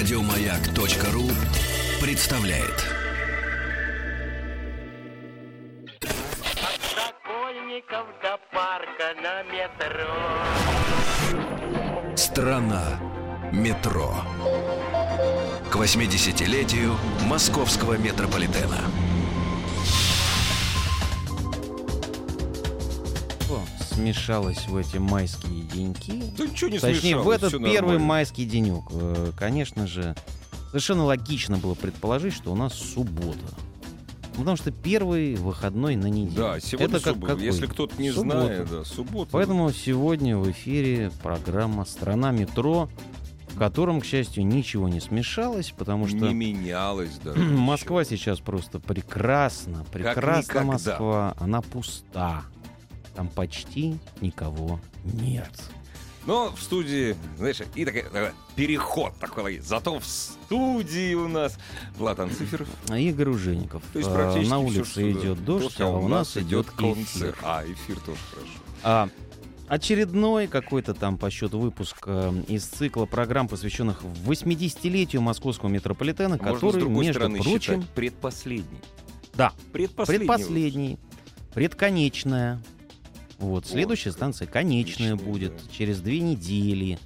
Радиомаяк.ру представляет. До парка на метро. Страна метро. К 80-летию московского метрополитена. Смешалось в эти майские деньки. Да ничего не Точнее, в этот первый нормально. майский денек. Э, Конечно же, совершенно логично было предположить, что у нас суббота. Потому что первый выходной на неделю. Да, сегодня Это как суббота. какой? Если кто-то не Суббота. знает, да, суббота. Поэтому сегодня в эфире программа «Страна метро», в котором, к счастью, ничего не смешалось, потому что не менялось даже. Москва ничего. сейчас просто прекрасна. Прекрасна. Москва. Она пуста. Там почти никого нет. Но в студии, знаешь, и такой переход такой. Зато в студии у нас Влад Анциферов. А Игорь Ужеников. То есть практически На всё, улице да. идет дождь, Дождь, а у нас идет концерт. эфир. А, эфир тоже хорошо. А, очередной какой-то там по счету выпуск э, из цикла программ, посвященных 80-летию московского метрополитена, Можно с который, другой между стороны прочим, предпоследний. да, Предпоследний. предпоследний, предконечная. Вот, следующая станция конечная будет да. через две недели.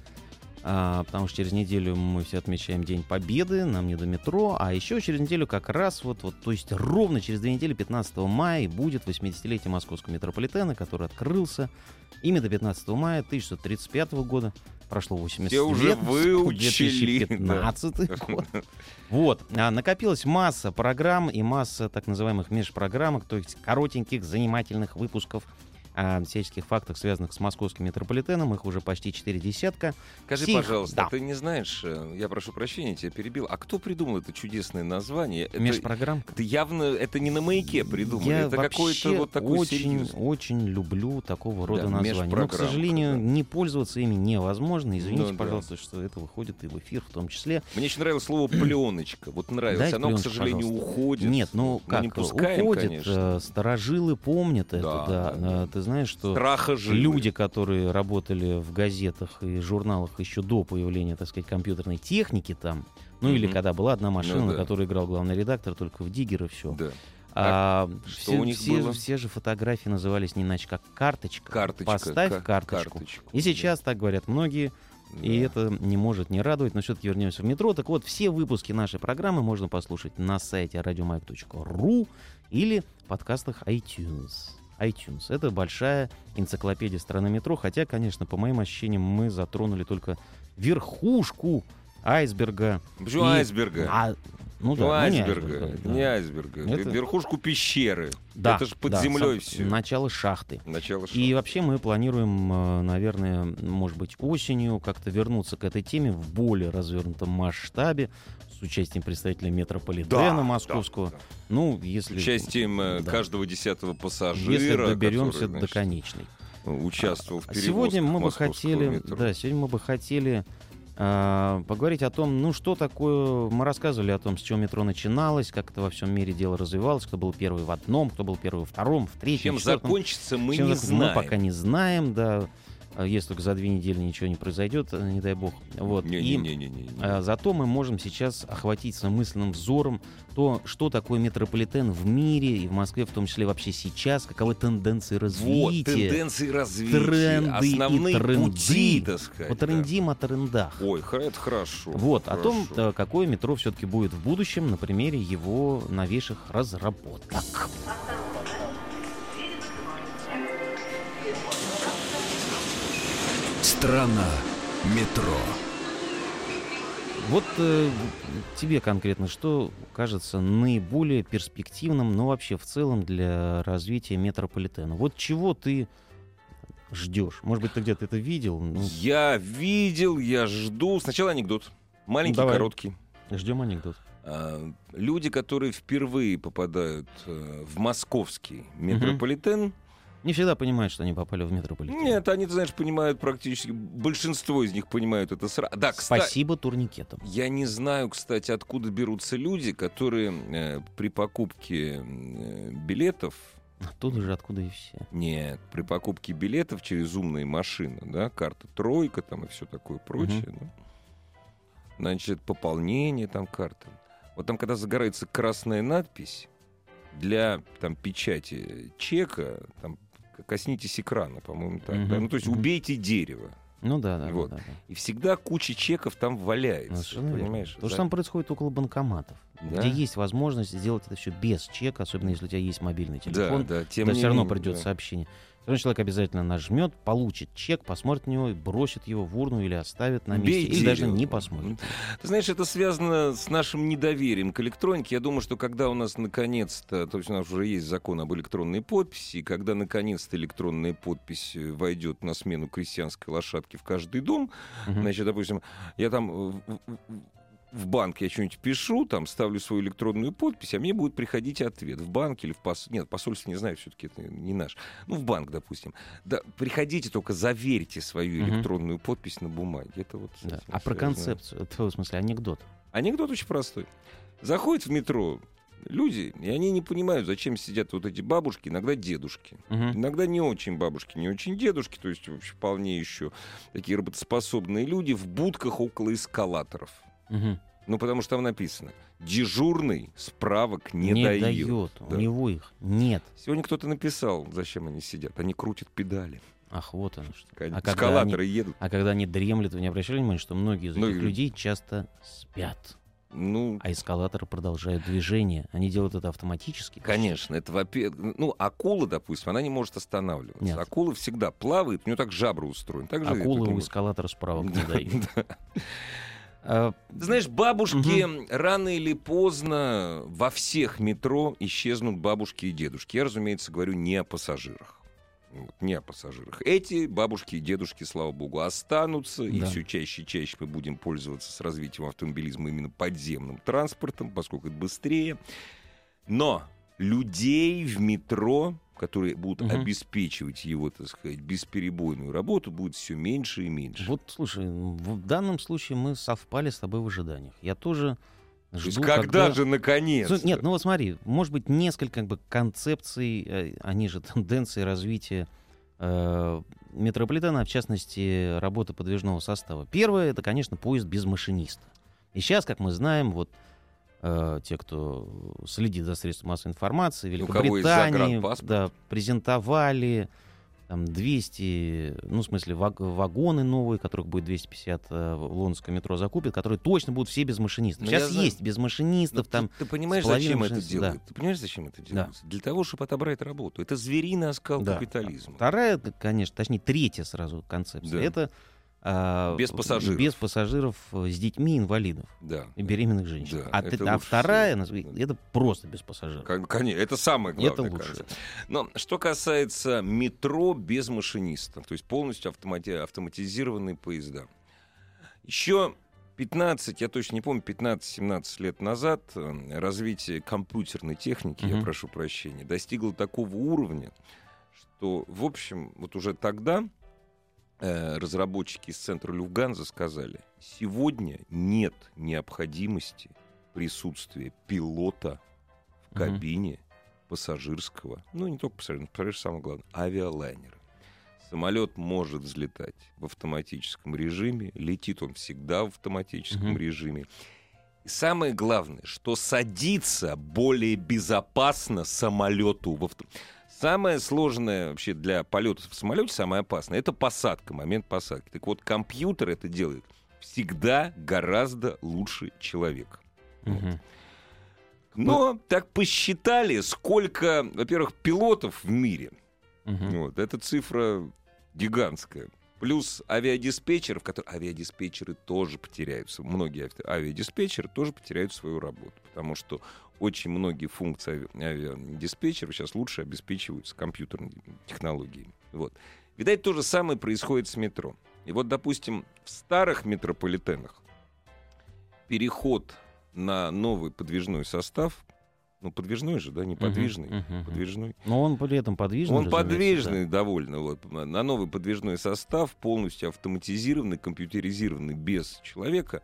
А, потому что через неделю мы все отмечаем День Победы, нам не до метро, а еще через неделю как раз вот, вот то есть ровно через две недели, 15 мая, будет 80-летие московского метрополитена, который открылся именно 15 мая 1935 года. Прошло 80 Все уже выучили, 2015 год. Вот. А, накопилась масса программ и масса так называемых межпрограммок, то есть коротеньких, занимательных выпусков о всяческих фактах, связанных с московским метрополитеном. Их уже почти четыре десятка. Скажи, Всех- пожалуйста, да. ты не знаешь, э, я прошу прощения, тебя перебил, а кто придумал это чудесное название? Это, Межпрограммка. это явно, это не на маяке придумали, Я это вообще вот такой очень, серьезный. очень люблю такого рода Да, названия. Но, к сожалению, да. не пользоваться ими невозможно. Извините, Ну да. пожалуйста, что это выходит и в эфир в том числе. Мне очень нравилось слово пленочка. Вот нравилось. Дайте Оно, к пленочку, сожалению, пожалуйста. уходит. Нет, ну как, не пускаем, уходит. конечно. э, Старожилы помнят это, Да, да. да, да. Э, Ты знаешь, что Страха живы. люди, которые работали в газетах и журналах еще до появления, так сказать, компьютерной техники там, ну или Мгм. когда была одна машина, Ну на да. которой играл главный редактор, только в Диггер и все. Да. А, что все, у них все, было? все же фотографии назывались не иначе как карточка. Карточка. Поставь ка- карточку. карточку. И сейчас так говорят многие, и Да. это не может не радовать, но все-таки вернемся в метро. Так вот, все выпуски нашей программы можно послушать на сайте radiomag.ru или в подкастах iTunes. iTunes. Это большая энциклопедия страны метро, хотя, конечно, по моим ощущениям, мы затронули только верхушку айсберга. Почему И- айсберга? А, ну да, ну не айсберга. да. Не айсберга. Это- Верхушку пещеры. Да, Это же под да, землей все. Начало шахты. Начало И шоу. вообще мы планируем, э, наверное, может быть, осенью как-то вернуться к этой теме в более развернутом масштабе с участием представителей метрополитена Да, московского. да, да. Ну, С если, участием э, да. каждого десятого пассажира. если доберемся который, до значит, конечной. Участвовал в А Сегодня мы бы хотели, метро. да, сегодня мы бы хотели а, поговорить о том, ну что такое. Мы рассказывали о том, с чего метро начиналось, как это во всем мире дело развивалось, кто был первый в одном, кто был первый во втором, в третьем, Чем в четвертом. закончится, мы Чем не закон- знаем. Мы пока не знаем, да. А Если только за две недели ничего не произойдет, э, не дай бог. Вот. И Не-не-не-не-не. а, зато мы можем сейчас охватить мысленным взором то, что такое метрополитен в мире и в Москве, в том числе вообще сейчас, каковы тенденции Вот, развития. тенденции развития, тренды и основные тренды. пути, так сказать. Потрендим о трендах. да. Ой, это хорошо. Вот, о том, хорошо. э, какое метро все-таки будет в будущем на примере его новейших разработок. Страна метро. Вот э, тебе конкретно что кажется наиболее перспективным, но вообще в целом для развития метрополитена? Вот чего ты ждешь? Может быть, ты где-то это видел? Ну, Я видел, я жду. Сначала анекдот. Маленький, Давай. короткий. ждем анекдот. А, Люди, которые впервые попадают э, в московский метрополитен, Не всегда понимают, что они попали в метрополитен. нет, они, ты знаешь, понимают практически, большинство из них понимают это сразу. Да, кстати, Спасибо турникетам. я не знаю, кстати, откуда берутся люди, которые э, при покупке э, билетов Оттуда же, откуда и все. Нет, при покупке билетов через умные машины, да, карта тройка там и все такое прочее, да, значит, пополнение там карты. Вот там, когда загорается красная надпись для там печати чека, там коснитесь экрана, по-моему, так. да? Мгм, Ну, то есть мгм. убейте дерево. Ну да, да, Вот. да, да, да. И всегда куча чеков там валяется. Совершенно верно. понимаешь? То же За- самое происходит около банкоматов, Да. где есть возможность сделать это все без чека, особенно если у тебя есть мобильный телефон. Да, да, тем то все равно придет да. сообщение. Все человек обязательно нажмет, получит чек, посмотрит на него, бросит его в урну или оставит на месте, Бей или даже не посмотрит. Ты знаешь, это связано с нашим недоверием к электронике. Я думаю, что когда у нас наконец-то, то есть у нас уже есть закон об электронной подписи, и когда наконец-то электронная подпись э, войдет на смену крестьянской лошадки в каждый дом, Мгм. значит, допустим, я там э, в, банк я что-нибудь пишу, там ставлю свою электронную подпись, а мне будет приходить ответ в банке или в пос... Нет, посольство не знаю, все-таки это не наш. Ну, в банк, допустим. Да, приходите, только заверьте свою Мгм. электронную подпись на бумаге. Это вот Да. А про концепцию, в смысле, анекдот. Анекдот очень простой. Заходят в метро люди, и они не понимают, зачем сидят вот эти бабушки, иногда дедушки. Мгм. Иногда не очень бабушки, не очень дедушки, то есть вообще вполне еще такие работоспособные люди в будках около эскалаторов. Мгм. Ну, потому что там написано, дежурный справок не, Не дает. дает. Да. У него их нет. Сегодня кто-то написал, зачем они сидят. Они крутят педали. Ах, вот оно что. А эскалаторы едут. А когда они дремлют, вы не обращали внимания, что многие из Ну этих и- людей часто спят, Ну, а эскалаторы продолжают движение. Они делают это автоматически. Конечно, это во-первых. Ну, акула, допустим, она не может останавливаться. Нет. Акула всегда плавает, у нее так жабры устроены. Так же не у эскалатора справок не Да, А, знаешь, бабушки рано или поздно во всех метро исчезнут бабушки и дедушки. Я, разумеется, говорю не о пассажирах. Вот, не о пассажирах. Эти бабушки и дедушки, слава богу, останутся, и Да. все чаще и чаще мы будем пользоваться с развитием автомобилизма именно подземным транспортом, поскольку это быстрее. Но людей в метро, которые будут Мгм. обеспечивать его, так сказать, бесперебойную работу, будет все меньше и меньше. Вот, слушай, в данном случае мы совпали с тобой в ожиданиях. Я тоже То есть жду, когда, же наконец? Нет, ну вот смотри, может быть, несколько как бы, концепций, э, они же тенденции развития э, метрополитена, в частности, работы подвижного состава. Первое, это, конечно, поезд без машиниста. И сейчас, как мы знаем, вот э, те, кто следит за средствами массовой информации, У кого есть Великобритании, да, презентовали там 200, ну, в смысле, ваг- вагоны новые, которых будет 250 э, в лондонское метро закупит, которые точно будут все без машинистов. Ну, я Сейчас знаю. есть без Ну, машинистов, ты- там ты, понимаешь, с половиной зачем это машинистов, делают? Ты понимаешь, зачем это делается? Для того, чтобы отобрать работу. Это звериный оскал Да. капитализма. Вторая, конечно, точнее, третья сразу концепция. Да. Это а, Без пассажиров. Без пассажиров э, с детьми инвалидов Да. и беременных женщин. Да, а, это а вторая, всего. это просто без пассажиров. Кон- Конечно, это самое главное. это лучше. кажется. Но что касается метро без машиниста, то есть полностью автомати- автоматизированные поезда. Еще 15, я точно не помню, 15-17 лет назад э, развитие компьютерной техники, я Мгм. прошу прощения, достигло такого уровня, что, в общем, вот уже тогда разработчики из центра Люфганза сказали, сегодня нет необходимости присутствия пилота в кабине пассажирского, ну не только пассажирского, пассажир самое главное, авиалайнера. Самолет может взлетать в автоматическом режиме, летит он всегда в автоматическом Мгм. режиме. И самое главное, что садиться более безопасно самолету в авто... Самое сложное вообще для полетов в самолете, самое опасное, это посадка, момент посадки. Так вот, компьютер это делает всегда гораздо лучше человека. Мгм. Но так посчитали, сколько, во-первых, пилотов в мире. Мгм. Вот, эта цифра гигантская. Плюс авиадиспетчеров, которые... Авиадиспетчеры тоже потеряются. Многие ави- авиадиспетчеры тоже потеряют свою работу. Потому что очень многие функции ави- авиадиспетчеров сейчас лучше обеспечиваются компьютерными технологиями. Вот. Видать, то же самое происходит с метро. И вот, допустим, в старых метрополитенах переход на новый подвижной состав, ну, подвижной же, да, не подвижный, Мгм, мгм. подвижной, Но он при этом подвижный. он подвижный довольно. Вот, на новый подвижной состав, полностью автоматизированный, компьютеризированный, без человека.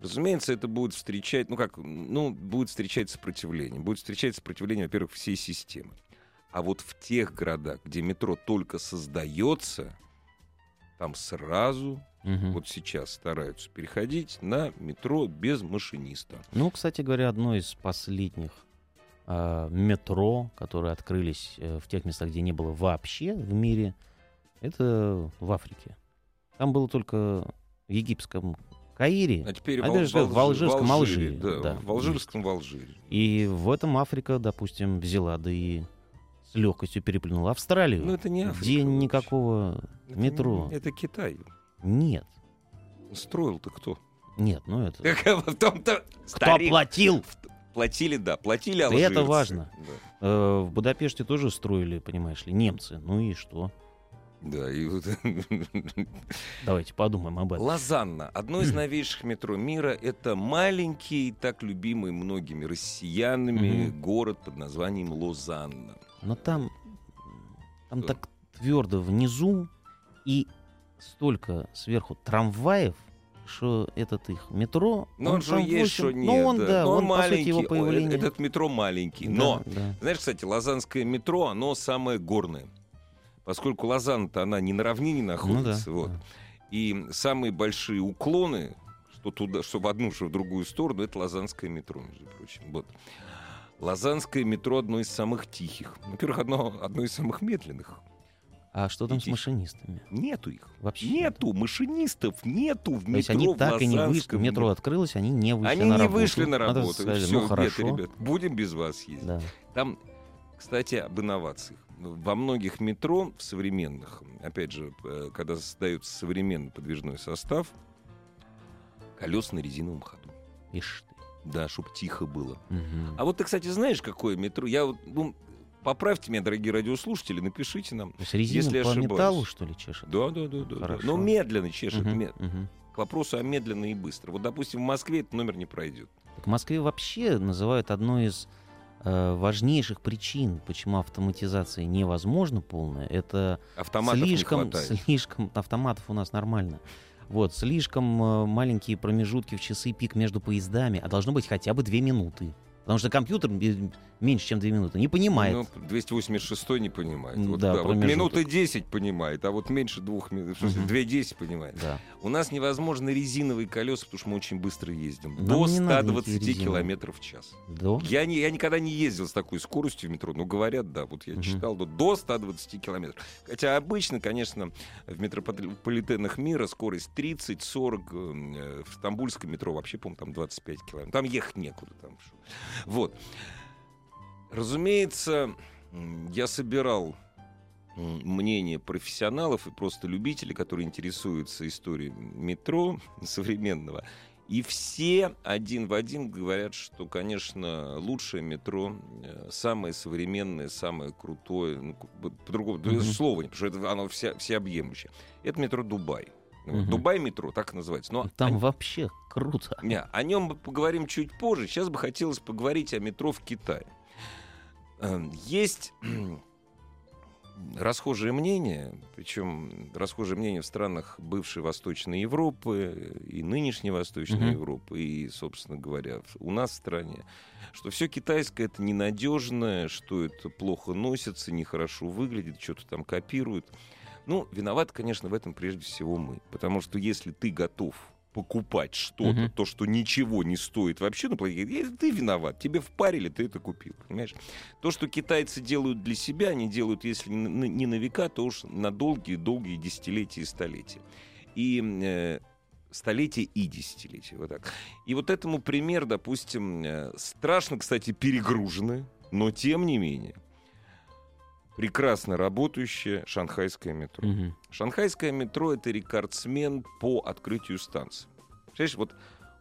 Разумеется, это будет встречать, ну как, ну, будет встречать сопротивление. Будет встречать сопротивление, во-первых, всей системы. А вот в тех городах, где метро только создается, там сразу, Мгм. вот сейчас стараются переходить на метро без машиниста. Ну, кстати говоря, одно из последних метро, которые открылись э, в тех местах, где не было вообще в мире, это в Африке. Там было только в египетском Каире, А теперь А в, даже в Алжирском Алжире, Алжире, да, да, в Алжирском в Алжире. и в этом Африка, допустим, взяла, да и с легкостью переплюнула Австралию, Ну, это не Африка. где вообще. никакого Это метро не- Это Китай. нет. Строил-то кто? Нет, ну это... В Кто старик. Платил? Платили, да, платили Да алжирцы. это важно. Да. Э, в Будапеште тоже строили, понимаешь ли, немцы. Ну и что? Да, и вот... Давайте подумаем об этом. Лозанна. Одно из новейших метро мира. Это маленький, так любимый многими россиянами Мгм. город под названием Лозанна. Но там, там Что? так твердо внизу и столько сверху трамваев, что этот их метро... Но он, же там есть, что нет. Ну он, да, Но он, сути, маленький. его Ой, появление... Этот метро маленький. Да, Но, да. знаешь, кстати, Лозаннское метро, оно самое горное. Поскольку Лозанна-то она не на равнине Ну да, находится. вот. да. И самые большие уклоны, что туда, что в одну, что в другую сторону, это Лозанское метро, между прочим. Вот. Лозанское метро одно из самых тихих. Во-первых, одно, одно из самых медленных. А что там с Идите. машинистами? Нету их. Вообще Нету машинистов, нету в метро. То есть они так и не вышли, метро открылось, они не вышли Они на не работу. вышли на Надо работу. сказать, Всё, ну нет, хорошо. ребят, будем без вас ездить. Да. Там, кстати, об инновациях. Во многих метро в современных, опять же, э, когда создается современный подвижной состав, колеса на резиновом ходу. Ишь ты. Да, чтобы тихо было. Мгм. А вот ты, кстати, знаешь, какое метро? Я вот, ну, поправьте меня, дорогие радиослушатели, напишите нам. То есть резину если по ошибаюсь. металлу, что ли, чешет? Да, да, да, да. да. Хорошо. Но медленно чешет. Мгм, ме- мгм. К вопросу о медленно и быстро. Вот, допустим, в Москве этот номер не пройдет. Так в Москве вообще называют одной из э, важнейших причин, почему автоматизация невозможна полная, это Автоматов слишком, слишком автоматов у нас нормально. Вот, слишком э, маленькие промежутки в часы пик между поездами, а должно быть хотя бы две минуты. Потому что компьютер бе- меньше, чем две минуты, не понимает. Ну, 286 не понимает. Вот, да, да, вот минуты 10 понимает, а вот меньше двух минут, в смысле, Мгм. 2.10 понимает. Да. У нас невозможно резиновые колеса, потому что мы очень быстро ездим. Нам До не надо 120 никакие резиновые. километров в час. До? Я, не, я никогда не ездил с такой скоростью в метро, но говорят, да, вот я Мгм. читал, до, до 120 километров. Хотя обычно, конечно, в метрополитенах мира скорость 30-40, э, в стамбульском метро вообще, по-моему, там 25 километров. Там ехать некуда. Там. Вот. Разумеется, я собирал мнение профессионалов и просто любителей, которые интересуются историей метро современного. И все один в один говорят, что, конечно, лучшее метро, э, самое современное, самое крутое, ну, по-другому, mm слова нет, потому что это оно вся, всеобъемлющее. Это метро Дубай. Вот, Мгм. Дубай метро, так называется. Но Там о- вообще круто. не, о нем мы поговорим чуть позже. Сейчас бы хотелось поговорить о метро в Китае. Эм, Есть расхожее мнение, причем расхожее мнение в странах бывшей Восточной Европы и нынешней Восточной Мгм. Европы, и, собственно говоря, у нас в стране, что все китайское это ненадежное, что это плохо носится, нехорошо выглядит, что-то там копируют. Ну, виноват, конечно, в этом прежде всего мы. Потому что если ты готов покупать что-то, Мгм. то, что ничего не стоит вообще на планете, э, ты виноват. Тебе впарили, ты это купил, понимаешь? То, что китайцы делают для себя, они делают, если не на- века, то уж на долгие-долгие десятилетия и столетия. И э, столетия и десятилетия, вот так. И вот этому пример, допустим, э, страшно, кстати, перегруженное, но тем не менее прекрасно работающее шанхайское метро. Мгм. Шанхайское метро — это рекордсмен по открытию станций. Понимаешь, вот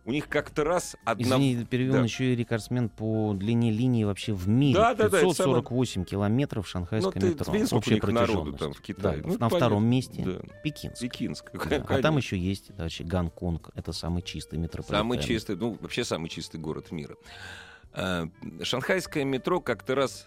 у них как-то раз одна... Извини, перевел Да. еще и рекордсмен по длине линии вообще в мире. Да, да, да, это 548 километров Ну, шанхайское ты метро. у Общая них народу там в Да, Китае? Ну, на понятно. втором месте Да. Пекинск. Пекинск. Да, А там еще есть дальше Гонконг. Это самый чистый метрополитен. Самый чистый, ну, вообще самый чистый город мира. А, Шанхайское метро как-то раз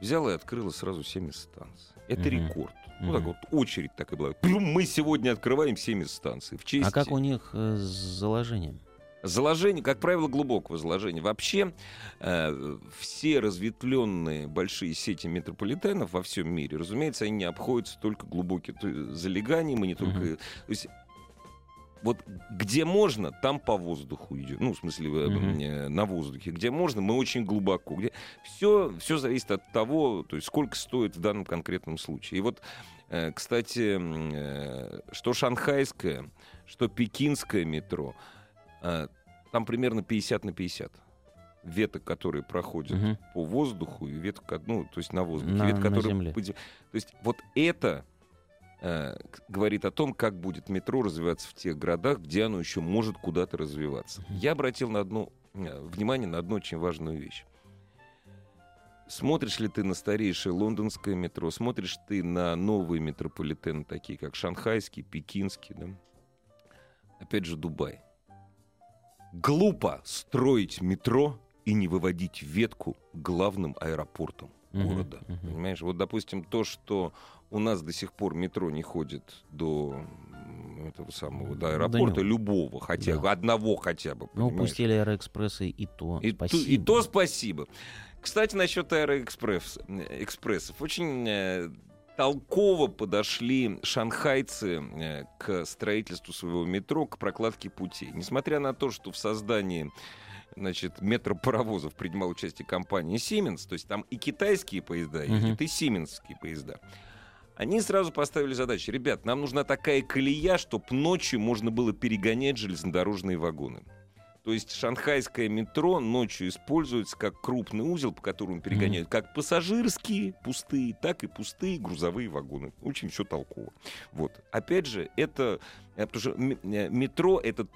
взяло и открыло сразу 70 станций. Это Мгм. рекорд. Ну, так вот, очередь так и была. Плюм, Мы сегодня открываем 70 станций. В честь... А как у них э, с заложением? Заложение, как правило, глубокого заложения. Вообще, э, все разветвленные большие сети метрополитенов во всем мире, разумеется, они не обходятся только глубоким залеганием, и не только... Мгм. То есть вот где можно, там по воздуху идет. Ну, в смысле, э, на воздухе. Где можно, мы очень глубоко. Где... Все, все зависит от того, то есть сколько стоит в данном конкретном случае. И вот, э, кстати, э, что шанхайское, что пекинское метро, там примерно 50 на 50. Веток, которые проходят Мгм. по воздуху, и веток, ну, то есть на воздухе. На- веток, на которые земле. То есть вот это говорит о том, как будет метро развиваться в тех городах, где оно еще может куда-то развиваться. Я обратил на одну, э, внимание на одну очень важную вещь. Смотришь ли ты на старейшее лондонское метро, смотришь ты на новые метрополитены, такие как шанхайский, пекинский, да? опять же Дубай. Глупо строить метро и не выводить ветку главным аэропортом Города. мгм. Понимаешь, вот, допустим, то, что у нас до сих пор метро не ходит до этого самого, до аэропорта, него. любого, хотя Да. бы, одного хотя бы, Ну, понимаешь? пустили аэроэкспрессы и то. И, Спасибо. и то спасибо. Кстати, насчет аэроэкспресс, э, экспрессов. Очень э, толково подошли шанхайцы э, к строительству своего метро, к прокладке путей. Несмотря на то, что в создании значит, метропаровозов принимал участие компания Siemens, то есть там и китайские поезда ездят, и сименские поезда. Они сразу поставили задачу. Ребят, нам нужна такая колея, чтобы ночью можно было перегонять железнодорожные вагоны. То есть шанхайское метро ночью используется как крупный узел, по которому перегоняют как пассажирские пустые, так и пустые грузовые вагоны. Очень все толково. Вот. Опять же, это... э, Потому что э, метро — это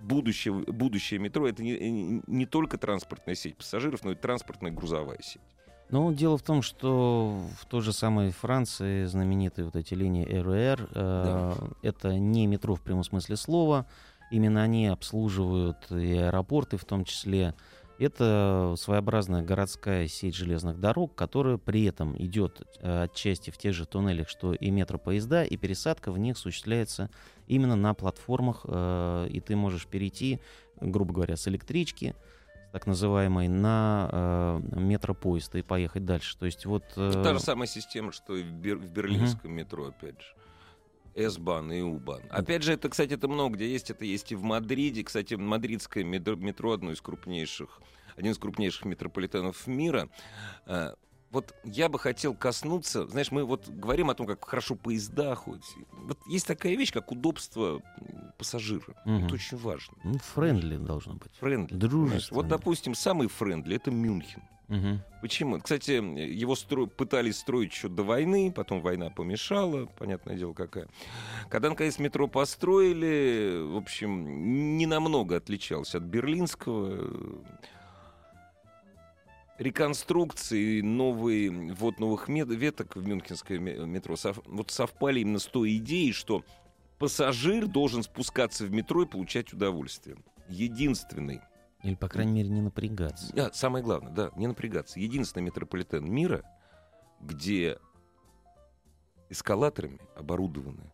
будущее, будущее метро, это не, не- не только транспортная сеть пассажиров, но и транспортная грузовая сеть. Ну, дело в том, что в той же самой Франции знаменитые вот эти линии РР, э, это не метро в прямом смысле слова, именно они обслуживают и аэропорты в том числе. Это своеобразная городская сеть железных дорог, которая при этом идет э, отчасти в тех же туннелях, что и метропоезда, и пересадка в них осуществляется именно на платформах, э, и ты можешь перейти, грубо говоря, с электрички, так называемой, на э, метропоезд и поехать дальше. То есть вот... э, та же самая система, что и в, Бер- в берлинском метро, опять же. S-бан и U-бан. Опять же, это, кстати, это много где есть. Это есть и в Мадриде. Кстати, мадридское метро, одно из крупнейших, один из крупнейших метрополитенов мира. Э, Вот я бы хотел коснуться, знаешь, мы вот говорим о том, как хорошо поезда ходят. Вот есть такая вещь, как удобство пассажира. Мгм. Это очень важно. ну, friendly должно быть. Friendly. Дружественно. Вот, допустим, самый френдли — это Мюнхен. Мгм. Почему? Кстати, его стро- пытались строить еще до войны, потом война помешала, понятное дело какая. Когда, наконец, метро построили, в общем, не намного отличался от берлинского. Реконструкции, новые, вот новых мет- веток в мюнхенское ме- метро сов- вот совпали именно с той идеей, что пассажир должен спускаться в метро и получать удовольствие. Единственный Или, по крайней мере, не напрягаться. а, самое главное, да, не напрягаться. Единственный метрополитен мира, где эскалаторами оборудованы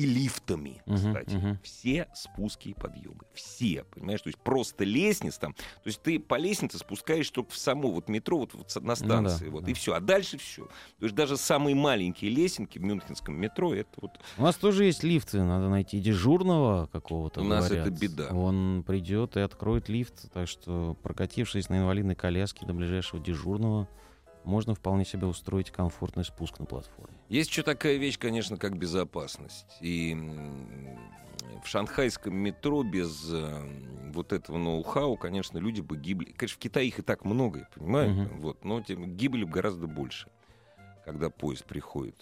и лифтами, Мгм, кстати. мгм. Все спуски и подъемы. Все, понимаешь? То есть просто лестниц там. То есть ты по лестнице спускаешь только в само вот метро, вот, вот на станции. вот, Ну да. И все. А дальше все. То есть даже самые маленькие лестники в мюнхенском метро, это вот У нас тоже есть лифты, надо найти дежурного какого-то. У нас говорят. это беда. Он придет и откроет лифт, так что прокатившись на инвалидной коляске до ближайшего дежурного, можно вполне себе устроить комфортный спуск на платформе. Есть еще такая вещь, конечно, как безопасность. И в шанхайском метро без э, вот этого ноу-хау, конечно, люди бы гибли. Конечно, в Китае их и так много, я понимаю, Мгм. вот, но тем, гибли бы гораздо больше. Когда поезд приходит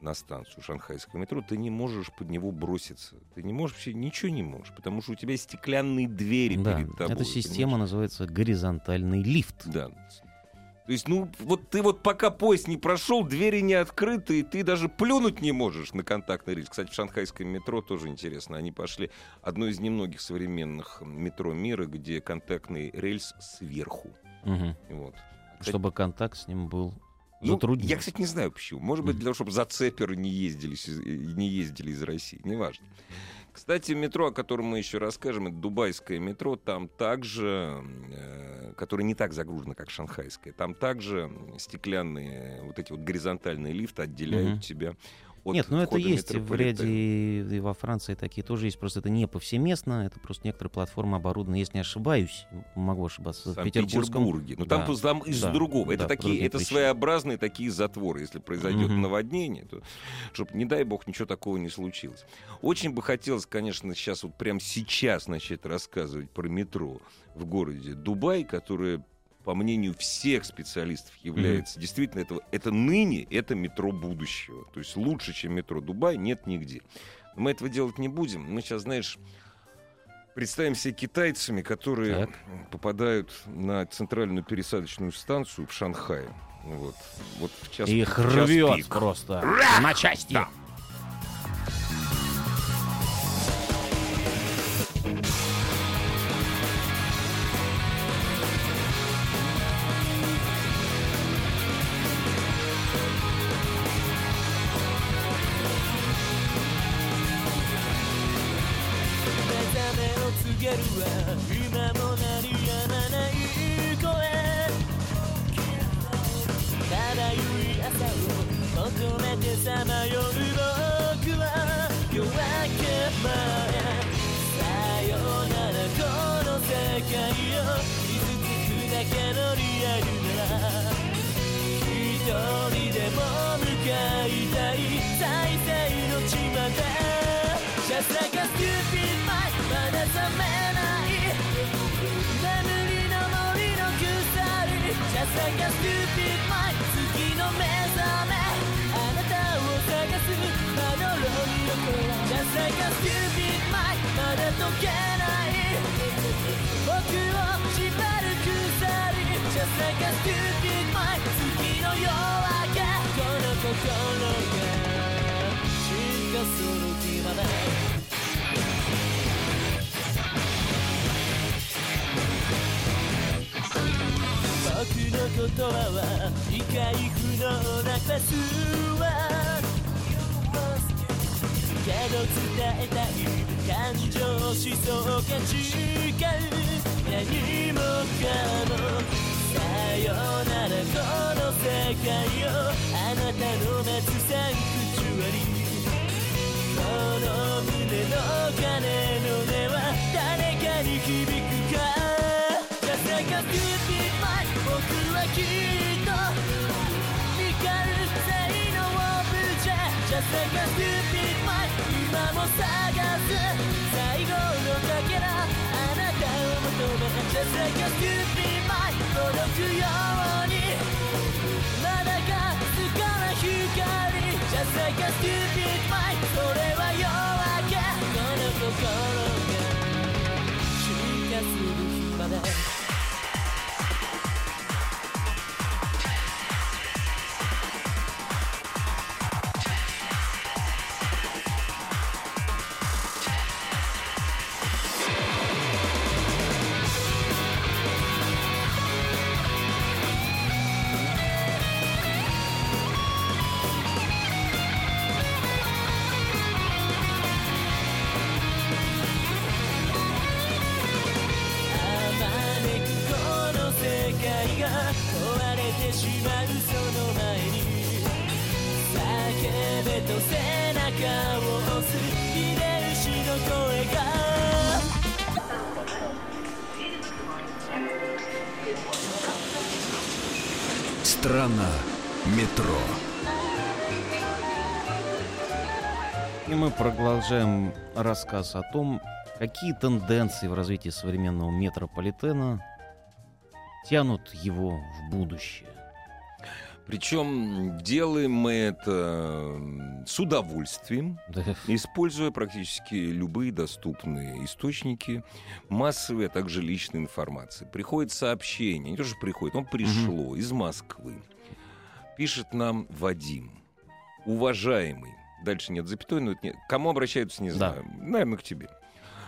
на станцию шанхайского метро, ты не можешь под него броситься. Ты не можешь вообще ничего не можешь, потому что у тебя стеклянные двери Да, перед тобой. эта система называется горизонтальный лифт. Да. То есть, ну, вот ты вот пока поезд не прошел, двери не открыты, и ты даже плюнуть не можешь на контактный рельс. Кстати, в шанхайском метро тоже интересно. Они пошли одно из немногих современных метро мира, где контактный рельс сверху. Мгм. Вот. Кстати, Чтобы контакт с ним был ну, затруднен. я, кстати, не знаю почему. Может быть, для того, чтобы зацеперы не ездили, с- не ездили из России. Неважно. Кстати, метро, о котором мы еще расскажем, это дубайское метро, там также, э, которое не так загружено, как шанхайское, там также стеклянные, вот эти вот горизонтальные лифты отделяют Мгм. тебя от Нет, ну это есть в ряде и, во Франции такие тоже есть, просто это не повсеместно, это просто некоторые платформы оборудованы, если не ошибаюсь, могу ошибаться, В Петербургском. Санкт-Петербурге. Ну там, Да, просто там из-за да, другого. Это да, такие, это причинам. своеобразные такие затворы. Если произойдет Мгм. наводнение, то чтобы, не дай бог, ничего такого не случилось. Очень бы хотелось, конечно, сейчас вот прямо сейчас начать рассказывать про метро в городе Дубай, которое по мнению всех специалистов является действительно это, это ныне это метро будущего. То есть лучше, чем метро Дубай, нет нигде. Но мы этого делать не будем. Мы сейчас, знаешь, представим себе китайцами, которые Так. попадают на центральную пересадочную станцию в Шанхае. Вот, вот в час, Их в час рвет пик. просто на части. Да. 僕を縛る鎖 Just like a stupid mind 月の夜明けこの心が進化する日まで僕の言葉は理解不能なパスワードけど伝えたい感情思想が違う何もかもさよならこの世界をあなたの待つサンクチュアリこの胸の鐘の音は誰かに響くか？Just like a stupid mind 僕はき今も探す最後のだけらあなたを求め Just like a stupid mind 届くようにまだかすかな光 Just like a stupid mind そは夜明けこの心が進化する日まで продолжаем рассказ о том, какие тенденции в развитии современного метрополитена тянут его в будущее. Причем делаем мы это с удовольствием, Да, используя практически любые доступные источники массовой, а также личной информации. Приходит сообщение, не то, что приходит, но пришло из Москвы. Пишет нам Вадим. Уважаемый, дальше нет запятой, но нет. Кому обращаются, не Да. знаю. Наверное, к тебе.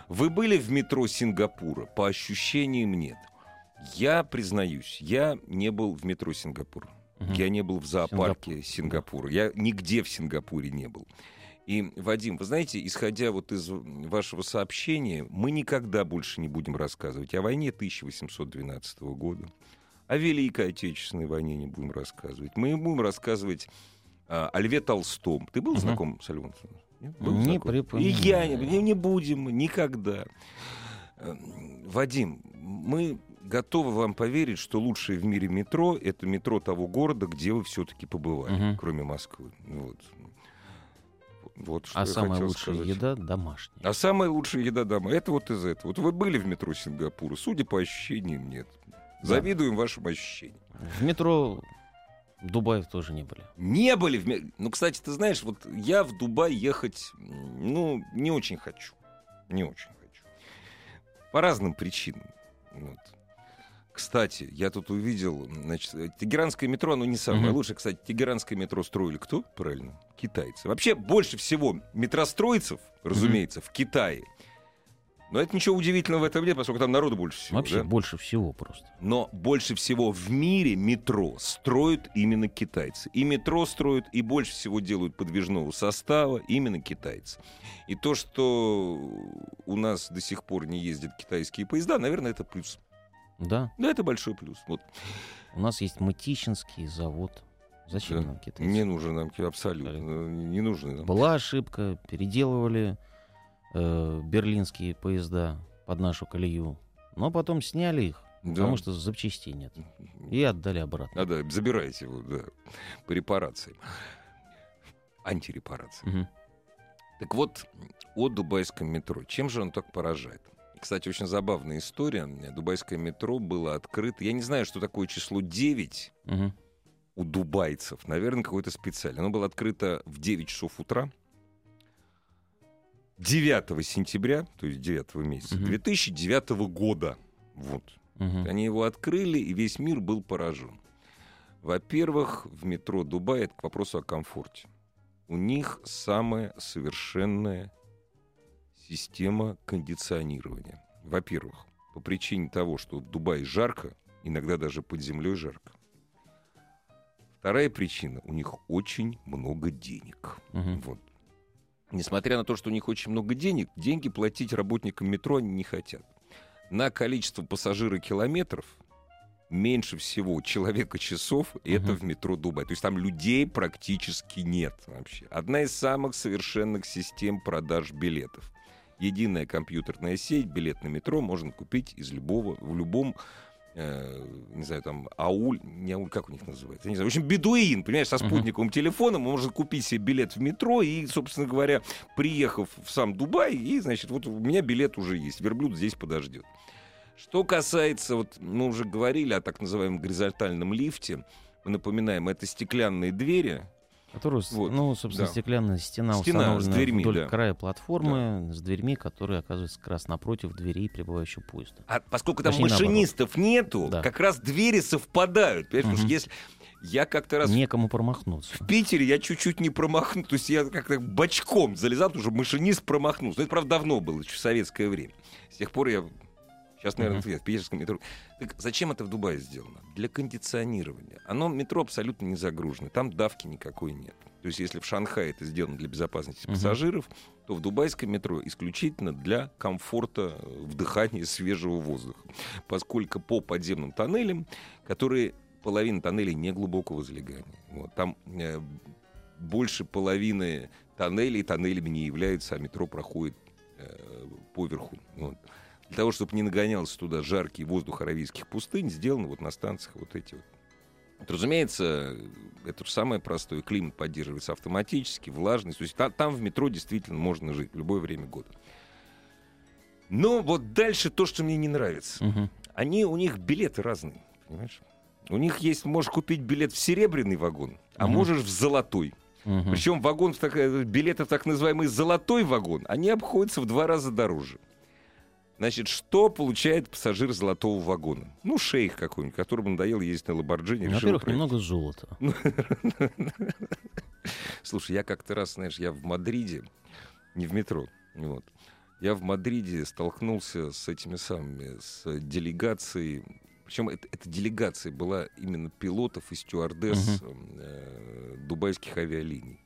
Вы были в метро Сингапура? По ощущениям нет. Я признаюсь, я не был в метро Сингапура. Мгм. Я не был в зоопарке Сингапура. Я нигде в Сингапуре не был. И, Вадим, вы знаете, исходя вот из вашего сообщения, мы никогда больше не будем рассказывать о войне 1812 года, о Великой Отечественной войне не будем рассказывать. Мы будем рассказывать о Льве Толстом. Ты был знаком с Львом Толстым? Был Не припоминаю. И я не, не- будем никогда. Э, Вадим, мы готовы вам поверить, что лучшее в мире метро — это метро того города, где вы все-таки побывали, кроме Москвы. Вот. Вот что А я самая лучшая сказать. еда домашняя. А самая лучшая еда дома — это вот из этого. Вот вы были в метро Сингапура? Судя по ощущениям, нет. Завидуем вашим ощущениям. В метро Дубаев тоже не были. Не были в Ну, кстати, ты знаешь, вот я в Дубай ехать, ну, не очень хочу. Не очень хочу. По разным причинам. Вот. Кстати, я тут увидел, значит, тегеранское метро, оно не самое Мгм. лучшее. Кстати, тегеранское метро строили кто? Правильно, китайцы. Вообще, больше всего метростроицев, разумеется, в Китае. Но это ничего удивительного в этом нет, поскольку там народу больше всего. Вообще да? больше всего просто. Но больше всего в мире метро строят именно китайцы. И метро строят, и больше всего делают подвижного состава именно китайцы. И то, что у нас до сих пор не ездят китайские поезда, наверное, это плюс. Да, Да, это большой плюс. Вот. у нас есть Мытищинский завод. Зачем Да. нам китайцы? Не нужен нам абсолютно. Абсолютно. Не нужны нам. Была ошибка, переделывали э, берлинские поезда под нашу колею, но потом сняли их, Да. потому что запчастей нет, и отдали обратно. А, да, забирайте его, да, по репарациям. Антирепарации. Мгм. Так вот, о дубайском метро. Чем же он так поражает? Кстати, очень забавная история. Дубайское метро было открыто. Я не знаю, что такое число 9 Мгм. у дубайцев. Наверное, какое-то специальное. Оно было открыто в 9 часов утра. 9 сентября, то есть 9 месяца, Мгм. 2009 года. Вот. Мгм. Они его открыли, и весь мир был поражен. Во-первых, в метро Дубай это к вопросу о комфорте. У них самая совершенная система кондиционирования. Во-первых, по причине того, что в Дубае жарко, иногда даже под землей жарко. Вторая причина, у них очень много денег. Мгм. Вот. Несмотря на то, что у них очень много денег, деньги платить работникам метро они не хотят. На количество пассажира-километров меньше всего человека-часов это Мгм. в метро Дубай. То есть там людей практически нет вообще. Одна из самых совершенных систем продаж билетов. Единая компьютерная сеть, билет на метро можно купить из любого, в любом э, не знаю, там, ауль, не ауль, как у них называется, я не знаю, в общем, бедуин, понимаешь, со спутниковым телефоном может купить себе билет в метро и, собственно говоря, приехав в сам Дубай, и, значит, вот у меня билет уже есть, верблюд здесь подождет. Что касается, вот мы уже говорили о так называемом горизонтальном лифте, мы напоминаем, это стеклянные двери, Которую, Вот, ну, собственно, да. стеклянная стена, Стена установлена дверьми, вдоль да. края платформы с дверьми, которые оказываются как раз напротив дверей прибывающего поезда. А поскольку там Точнее, наоборот. машинистов нету, Да. как раз двери совпадают. Понимаешь, потому что Мгм. если я как-то раз Некому промахнуться. в Питере я чуть-чуть не промахнул, то есть я как-то бочком залезал, потому что машинист промахнулся. Но это, правда, давно было, еще в советское время. С тех пор я... Сейчас, наверное, Мгм. в питерском метро. Так зачем это в Дубае сделано? Для кондиционирования. Оно, метро абсолютно не загружено. Там давки никакой нет. То есть если в Шанхае это сделано для безопасности Мгм. пассажиров, то в дубайском метро исключительно для комфорта э, вдыхания свежего воздуха. Поскольку по подземным тоннелям, которые половина тоннелей не глубокого залегания. Вот, там э, больше половины тоннелей тоннелями не являются, а метро проходит э, поверху. Вот. Для того, чтобы не нагонялся туда жаркий воздух аравийских пустынь, сделаны вот на станциях вот эти вот. Вот, разумеется, это же самое простое. Климат поддерживается автоматически, влажность. То есть та- там в метро действительно можно жить в любое время года. Но вот дальше то, что мне не нравится. Мгм. Они, у них билеты разные, понимаешь? У них есть, можешь купить билет в серебряный вагон, а Мгм. можешь в золотой. Мгм. Причем вагон, в так, э, билеты в так называемый золотой вагон, они обходятся в два раза дороже. Значит, что получает пассажир золотого вагона? Ну, шейх какой-нибудь, которому надоело ездить на Ламборджини. решил Во-первых, немного золота. Слушай, я как-то раз, знаешь, я в Мадриде, не в метро, вот, я в Мадриде столкнулся с этими самыми, с делегацией, причем это, эта делегация была именно пилотов и стюардесс э, дубайских авиалиний.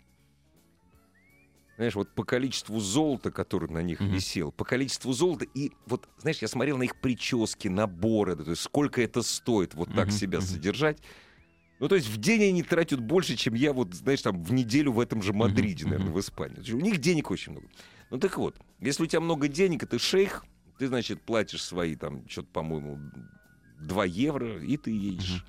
Знаешь, вот по количеству золота, который на них Мгм. висел, по количеству золота, и вот, знаешь, я смотрел на их прически, наборы, то есть сколько это стоит вот так Мгм, себя содержать. Ну, то есть в день они тратят больше, чем я вот, знаешь, там в неделю в этом же Мадриде, Мгм, наверное, в Испании. Есть У них денег очень много. Ну, так вот, если у тебя много денег, и ты шейх, ты, значит, платишь свои там, что-то, по-моему, 2 евро, и ты едешь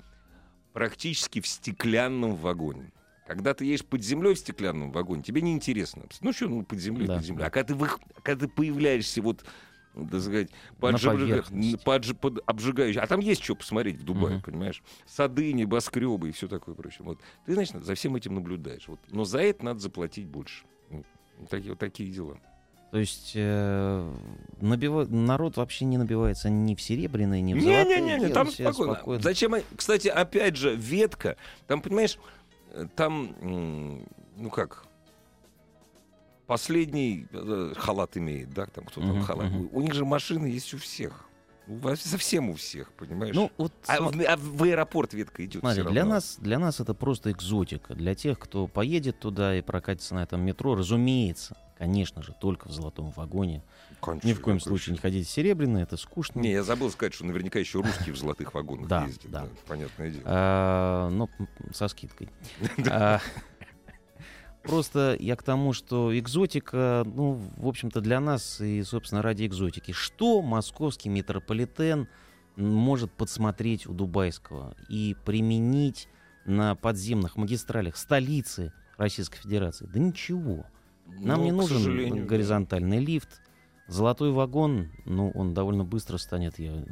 практически в стеклянном вагоне. Когда ты едешь под землей в стеклянном вагоне, тебе не интересно. Ну что, ну под землей, Да, под землей. А когда ты, вых- когда ты появляешься вот, так сказать, под, На обжига- поверхности. под обжигающей, а там есть что посмотреть в Дубае, Мгм. понимаешь? Сады, небоскребы и все такое прочее. Вот ты, значит, за всем этим наблюдаешь. Вот. Но за это надо заплатить больше. Вот. Такие, вот такие дела. То есть э, набива- народ вообще не набивается ни в серебряные, ни в золотые. Не-не-не, там себе спокойно. Зачем? Кстати, опять же, ветка. Там, понимаешь, там, ну как, последний э, халат имеет, да, там кто там Мгм, халат. мгм. У них же машины есть у всех. У вас- Совсем у всех, понимаешь? Ну, вот а, в, а в аэропорт ветка идет. Смотри, для нас, для нас это просто экзотика. Для тех, кто поедет туда и прокатится на этом метро, разумеется, конечно же, только в золотом вагоне. Конечно, Ни в коем конечно. случае не ходите в серебряный, это скучно. Не, я забыл сказать, что наверняка еще русские в золотых вагонах Да, ездят. да. понятное дело. А, но со скидкой. А, Просто я к тому, что экзотика, ну, в общем-то, для нас и, собственно, ради экзотики. Что московский метрополитен может подсмотреть у дубайского и применить на подземных магистралях столицы Российской Федерации? Да ничего. Нам Ну, не нужен сожалению, да. горизонтальный лифт. Золотой вагон, ну, он довольно быстро станет, я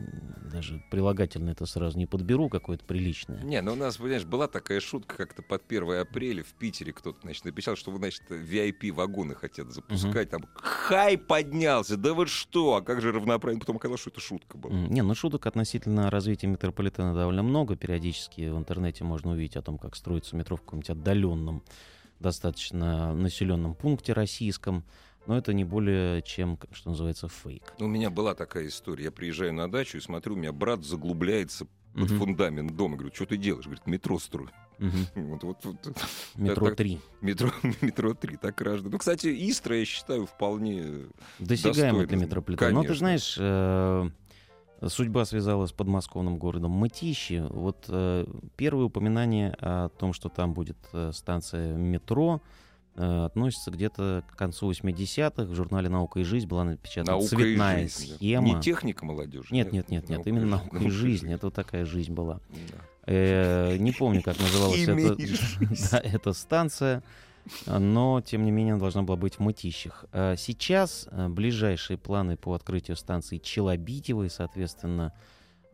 даже прилагательно это сразу не подберу, какое-то приличное. Не, ну у нас, понимаешь, была такая шутка как-то под 1 апреля в Питере кто-то, значит, написал, что значит, VIP-вагоны хотят запускать. Там хай поднялся, да вы что? А как же равноправие? Потом оказалось, что это шутка была. Не, ну шуток относительно развития метрополитена довольно много. Периодически в интернете можно увидеть о том, как строится метро в каком-нибудь отдаленном, достаточно населенном пункте российском. Но это не более чем, что называется, фейк. У меня была такая история. Я приезжаю на дачу и смотрю, у меня брат заглубляется под Мгм. фундамент дома. Говорю, что ты делаешь? Говорит, метро строю. Мгм. Вот, вот, вот. Метро так- 3. Метро, метро 3, так граждан. Ну, кстати, Истра, я считаю, вполне... Досягаемо для метрополитена. Но ты знаешь, э, судьба связалась с подмосковным городом Мытищи. Вот э, первое упоминание о том, что там будет э, станция метро, э, относится где-то к концу 80-х. В журнале «Наука и жизнь» была напечатана Наука цветная жизнь. да. схема. Не техника молодежи. Нет, нет, нет, нет, именно наука и жизнь. Это вот такая жизнь была. Да. Э, Не помню, как называлась да, эта станция, но, тем не менее, она должна была быть в Мытищах. А Сейчас э, ближайшие планы по открытию станции Челобитева и, соответственно,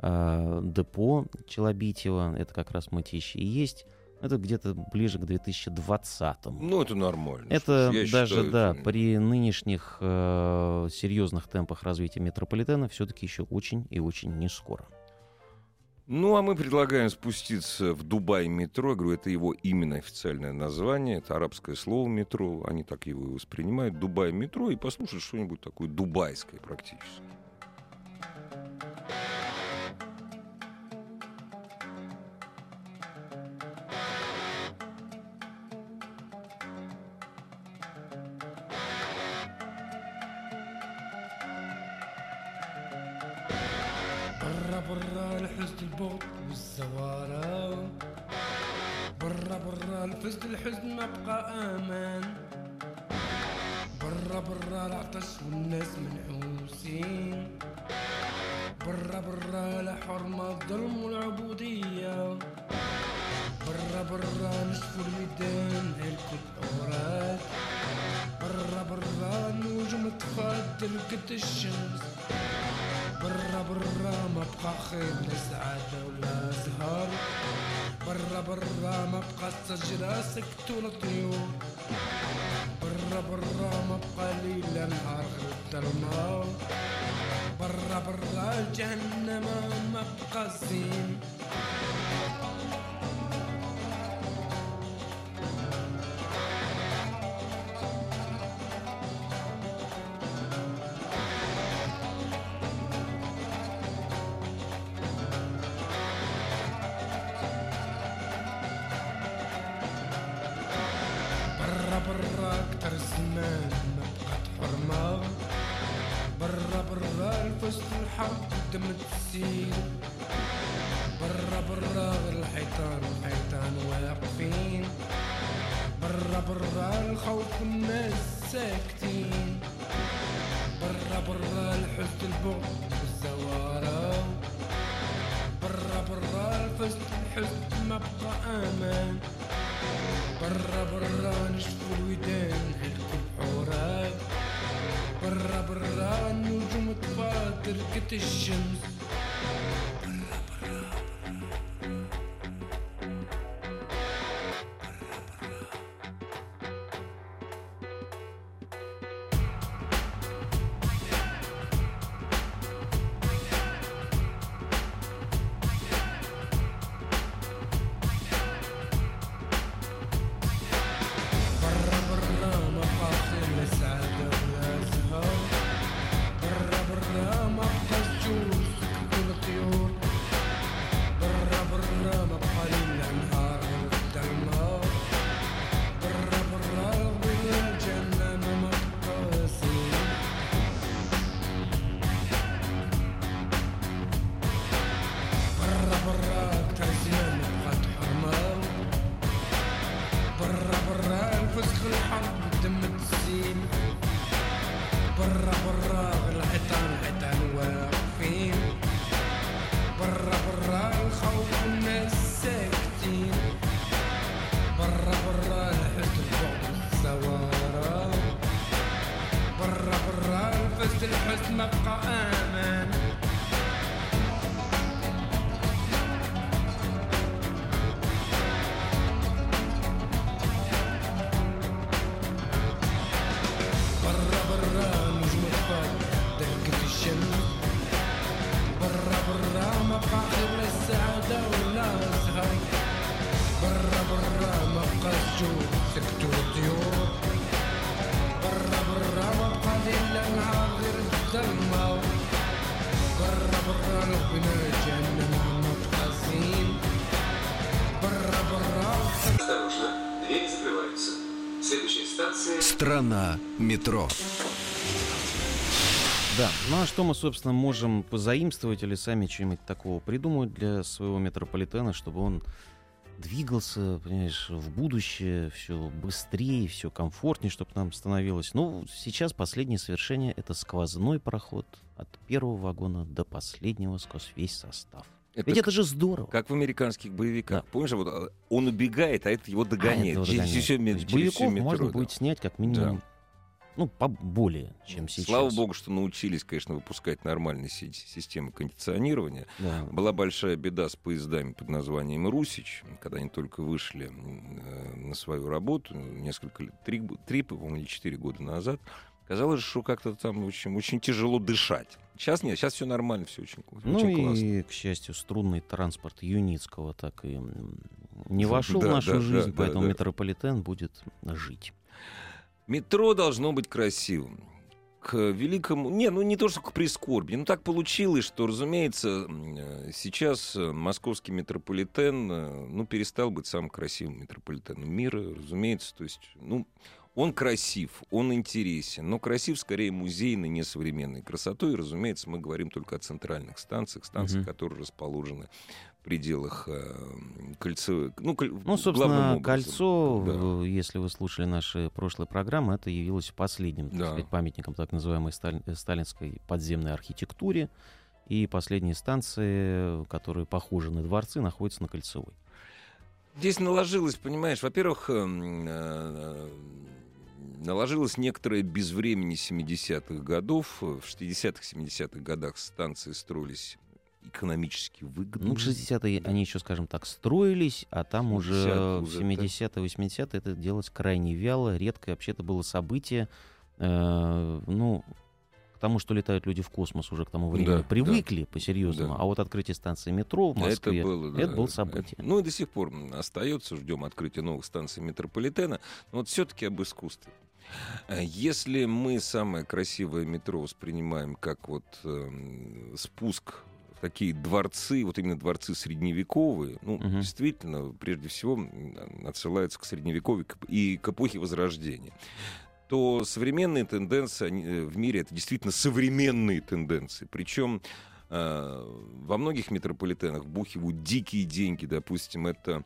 э, депо Челобитева, это как раз Мытищи, и есть. Это где-то ближе к 2020-му. Ну, это нормально. Это Я даже, считаю, да, это- при нынешних э, серьезных темпах развития метрополитена все-таки еще очень и очень не скоро. Ну, а мы предлагаем спуститься в Дубай метро. Я говорю, это его именно официальное название. Это арабское слово метро. Они так его и воспринимают. Дубай метро. И послушать что-нибудь такое дубайское практически. قد الشمس برا برا ما بقى خير لا سعادة ولا زهر. برا برا ما بقى الشجرة سكت ولا طيور برا برا ما بقى ليل نهار غير برا برا جهنم ما بقى زين. أكتر زمان ما بقات حرمة برا برا الفست الحرب دم تسير برا برا الحيطان الحيطان واقفين. برا برا الخوف الناس ساكتين. برا برا الحزن البعد والزوارة. برا برا الفست الحزن ما بقى أمان. برا برا نشفوا الودان نحلكوا بحورات برا برا النجوم تفاطر كت الشمس Страна метро. Да, ну а что мы, собственно, можем позаимствовать или сами что-нибудь такого придумать для своего метрополитена, чтобы он двигался, понимаешь, в будущее все быстрее, все комфортнее, чтобы нам становилось. Ну, сейчас последнее совершение — это сквозной проход от первого вагона до последнего сквозь весь состав. Это Ведь это же здорово. Как в американских боевиках. Да. Помнишь, вот а, он убегает, а это его А, догоняет. этого Через есть через боевиков метро, можно да. будет снять как минимум, ну, поболее, чем сейчас. Слава богу, что научились, конечно, выпускать нормальные си- системы кондиционирования. Да. Была большая беда с поездами под названием «Русич», когда они только вышли э, на свою работу, несколько лет, три, три, по-моему, или четыре года назад. Казалось, что как-то там очень, очень тяжело дышать. Сейчас нет, сейчас все нормально, все очень, Ну очень классно. и, к счастью, струнный транспорт Юницкого так и не Да, вошел в да, нашу да, жизнь, да, поэтому да. метрополитен будет жить. Метро должно быть красивым. К великому... Не, ну не то, что к прискорбию. Ну так получилось, что, разумеется, э, сейчас московский метрополитен, э, ну, перестал быть самым красивым метрополитеном мира, разумеется. То есть, ну, он красив, он интересен, но красив скорее музейной, несовременной красотой. И, разумеется, мы говорим только о центральных станциях, станциях, Мгм. которые расположены в пределах э, кольцевых. Ну, коль- Ну, собственно, образом. кольцо, Да. в- если вы слушали наши прошлые программы, это явилось последним так Да. сказать, памятником так называемой сталин- э, сталинской подземной архитектуре. И последние станции, которые похожи на дворцы, находятся на Кольцевой. Здесь наложилось, понимаешь, во-первых, эм, э, наложилось некоторое безвремени 70-х годов. В 60-х, 70-х годах станции строились экономически выгодно. Ну, в 60-е они еще, скажем так, строились, а там уже 70-е в уже 70-е, 80-е это делалось крайне вяло, редко. Вообще это было событие, э, ну, тому, что летают люди в космос, уже к тому времени Да, привыкли по-серьезному. Да. А вот открытие станции метро в Москве, Это было, да. это было событие. Ну и до сих пор остается, ждем открытия новых станций метрополитена. Но вот все-таки об искусстве. Э, Если мы самое красивое метро воспринимаем как вот эм, спуск такие дворцы, вот именно дворцы средневековые, ну, Мгм. действительно, прежде всего м, отсылается к средневековью и к эпохе Возрождения. То современные тенденции они, э, в мире это действительно современные тенденции. Причем э, во многих метрополитенах бухивают дикие деньги. Допустим, это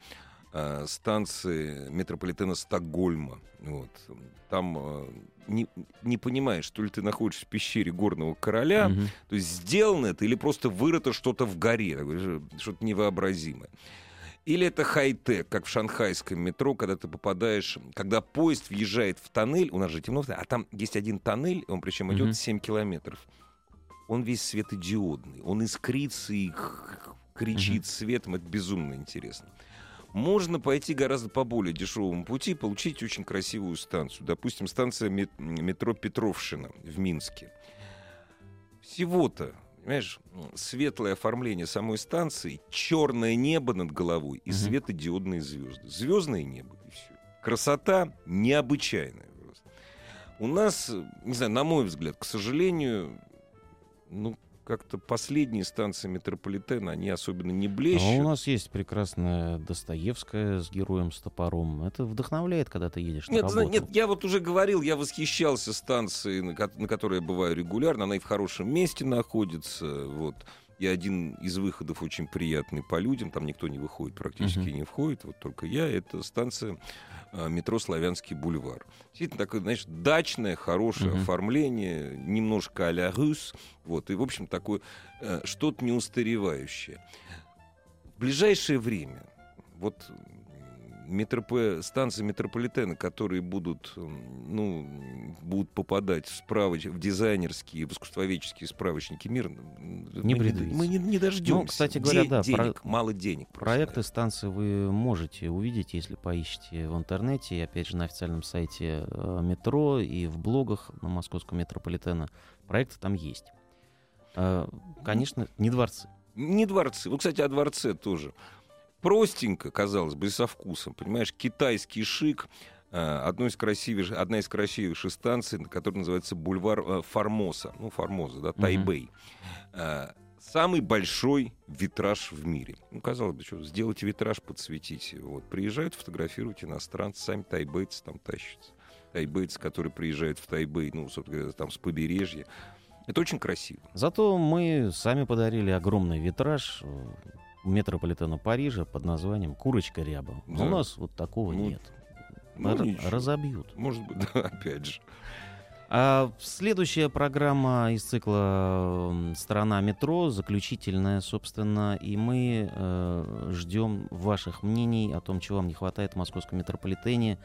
э, станции метрополитена Стокгольма. Вот. Там э, не, не понимаешь, то ли ты находишься в пещере горного короля, Мгм. то есть сделано это или просто вырыто что-то в горе, что-то невообразимое. Или это хай-тек, как в шанхайском метро, когда ты попадаешь, когда поезд въезжает в тоннель, у нас же темно, а там есть один тоннель, он причем идет 7 километров. Он весь светодиодный, он искрится и кричит светом, это безумно интересно. Можно пойти гораздо по более дешевому пути и получить очень красивую станцию. Допустим, станция мет- метро Петровщина в Минске. Всего-то, понимаешь, светлое оформление самой станции, черное небо над головой и Мгм. светодиодные звезды. Звездное небо и все. Красота необычайная просто. У нас, не знаю, на мой взгляд, к сожалению, ну, как-то последние станции метрополитена, они особенно не А блещут. у нас есть прекрасная Достоевская с героем с топором. Это вдохновляет, когда ты едешь на Нет, работу. зна- нет, я вот уже говорил, я восхищался станцией, на, ко- на которой я бываю регулярно. Она и в хорошем месте находится. Вот. И один из выходов очень приятный по людям. Там никто не выходит, практически Мгм. не входит. Вот только я. Это станция а, метро Славянский бульвар. Действительно, такое, знаешь, дачное, хорошее Мгм. оформление, немножко а-ля Рус. Вот. И, в общем, такое э, что-то неустаревающее. В ближайшее время вот метроп- станции метрополитена, которые будут, ну, будут попадать в, справоч... в дизайнерские, в искусствоведческие справочники мира, м, мы не, мы не, не дождемся. Ну, кстати говоря, да, денег, про- мало денег. просто Проекты станции вы можете увидеть, если поищете в интернете, и опять же на официальном сайте э, метро и в блогах на московского метрополитена. Проекты там есть. Э, Конечно, не дворцы. Не дворцы. Вот, кстати, о дворце тоже. Простенько, казалось бы, и со вкусом. Понимаешь, китайский шик. э, Одно из красивейших, одна из красивейших станций, которая называется бульвар э, Формоса. Ну, Формоза, да. Тайбэй. Э, Самый большой витраж в мире. Ну, казалось бы, что, сделайте витраж, подсветите. Вот. Приезжают, фотографируют иностранцы, сами тайбейцы там тащатся. Тайбейцы, которые приезжают в Тайбэй, ну, собственно говоря, там с побережья. Это очень красиво. Зато мы сами подарили огромный витраж метрополитену Парижа под названием «Курочка ряба». Да. У нас вот такого Ну, нет. Ну, Р- ничего. разобьют. Может быть, да, опять же. А следующая программа из цикла «Страна метро», заключительная, собственно, и мы э, ждем ваших мнений о том, чего вам не хватает в московском метрополитене,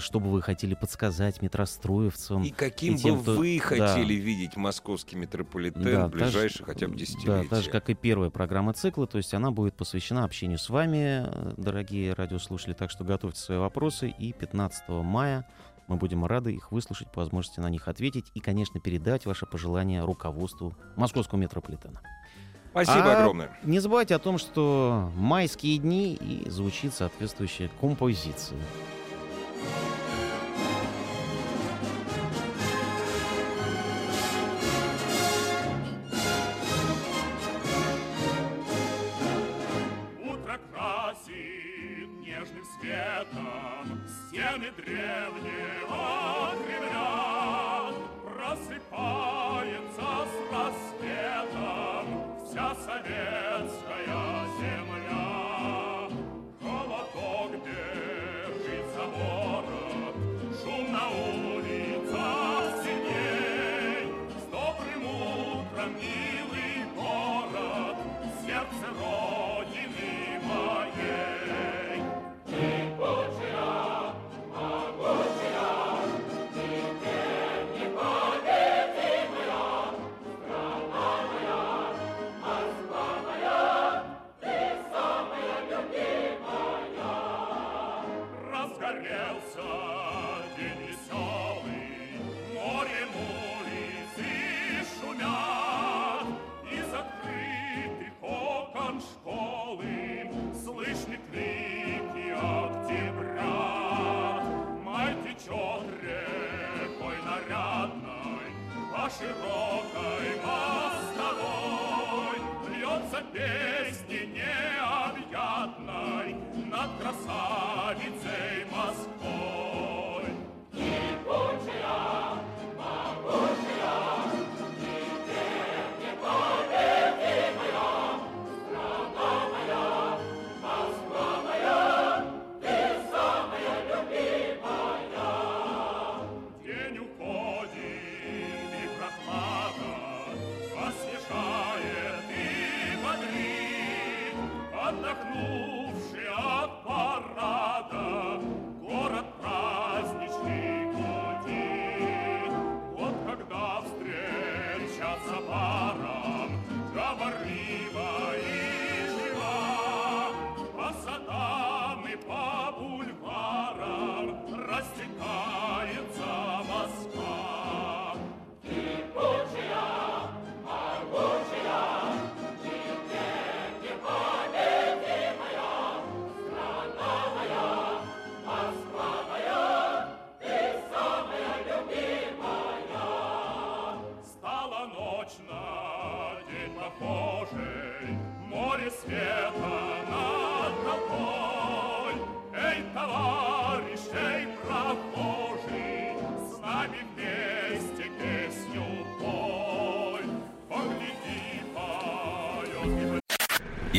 что бы вы хотели подсказать метростроевцам. И каким и тем, бы кто- вы да. хотели видеть московский метрополитен Да, в так же- ближайшие хотя бы Да, десятилетия? так же, как и первая программа цикла, то есть она будет посвящена общению с вами, э, дорогие радиослушатели, так что готовьте свои вопросы, и 15 мая мы будем рады их выслушать, по возможности на них ответить и, конечно, передать ваши пожелания руководству московского метрополитена. Спасибо А огромное. Не забывайте о том, что майские дни и звучит соответствующая композиция. Нежным светом Стены древнего Кремля. Просыпается с рассветом Вся советская